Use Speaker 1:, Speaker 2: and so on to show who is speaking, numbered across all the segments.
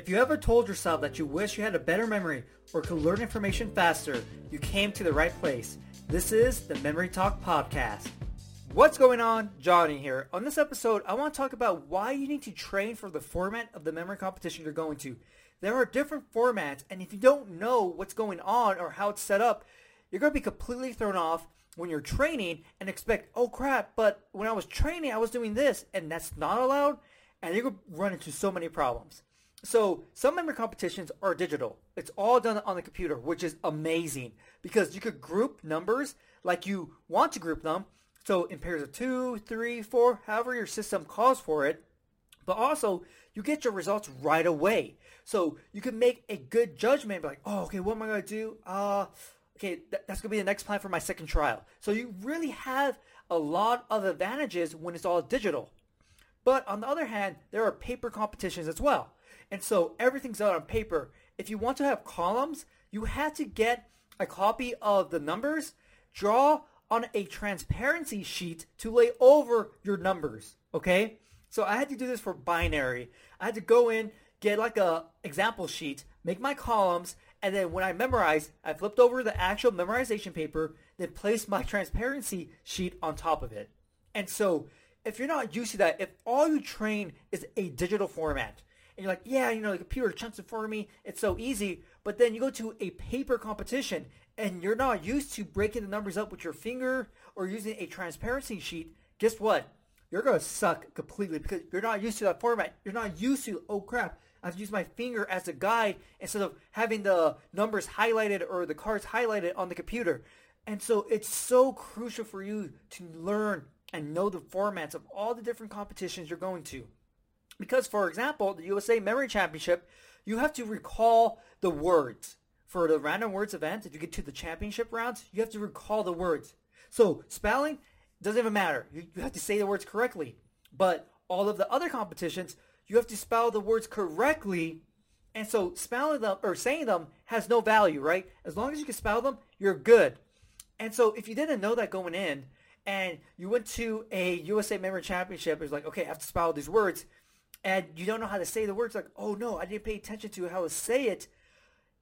Speaker 1: If you ever told yourself that you wish you had a better memory or could learn information faster, you came to the right place. This is the Memory Talk Podcast. What's going on? Johnny here. On this episode, I want to talk about why you need to train for the format of the memory competition you're going to. There are different formats, and if you don't know what's going on or how it's set up, you're going to be completely thrown off when you're training and expect, oh crap, but when I was training, I was doing this, and that's not allowed, and you're going to run into so many problems. So some memory competitions are digital. It's all done on the computer, which is amazing because you could group numbers like you want to group them. So in pairs of two, three, four, however your system calls for it. But also you get your results right away. So you can make a good judgment like, oh, okay, what am I going to do? Uh, okay, th- that's going to be the next plan for my second trial. So you really have a lot of advantages when it's all digital. But on the other hand, there are paper competitions as well. And so everything's out on paper. If you want to have columns, you have to get a copy of the numbers, draw on a transparency sheet to lay over your numbers. Okay? So I had to do this for binary. I had to go in, get like a example sheet, make my columns, and then when I memorized, I flipped over the actual memorization paper, then placed my transparency sheet on top of it. And so if you're not used to that, if all you train is a digital format, and you're like, yeah, you know, the computer chunks it for me. It's so easy. But then you go to a paper competition and you're not used to breaking the numbers up with your finger or using a transparency sheet. Guess what? You're going to suck completely because you're not used to that format. You're not used to, oh crap, I have to use my finger as a guide instead of having the numbers highlighted or the cards highlighted on the computer. And so it's so crucial for you to learn and know the formats of all the different competitions you're going to. Because, for example, the USA Memory Championship, you have to recall the words. For the random words event, if you get to the championship rounds, you have to recall the words. So spelling doesn't even matter. You, you have to say the words correctly. But all of the other competitions, you have to spell the words correctly. And so spelling them or saying them has no value, right? As long as you can spell them, you're good. And so if you didn't know that going in and you went to a USA Memory Championship, it's like, okay, I have to spell these words and you don't know how to say the words like, oh no, I didn't pay attention to how to say it,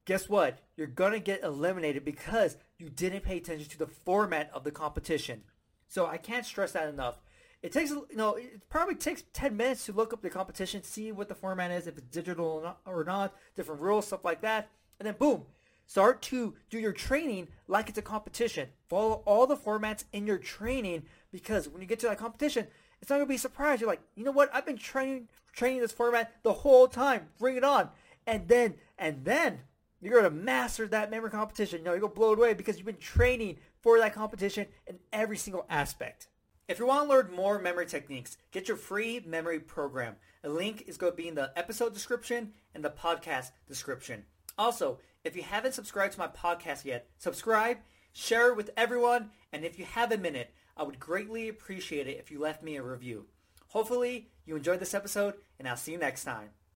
Speaker 1: guess what? You're going to get eliminated because you didn't pay attention to the format of the competition. So I can't stress that enough. It takes, you know, it probably takes 10 minutes to look up the competition, see what the format is, if it's digital or not, or not different rules, stuff like that. And then boom, start to do your training like it's a competition. Follow all the formats in your training because when you get to that competition, it's not going to be a surprise. You're like, you know what? I've been training training this format the whole time. Bring it on. And then, and then you're going to master that memory competition. You know, you're going to blow it away because you've been training for that competition in every single aspect. If you want to learn more memory techniques, get your free memory program. A link is going to be in the episode description and the podcast description. Also, if you haven't subscribed to my podcast yet, subscribe, share it with everyone, and if you have a minute, I would greatly appreciate it if you left me a review. Hopefully, you enjoyed this episode, and I'll see you next time.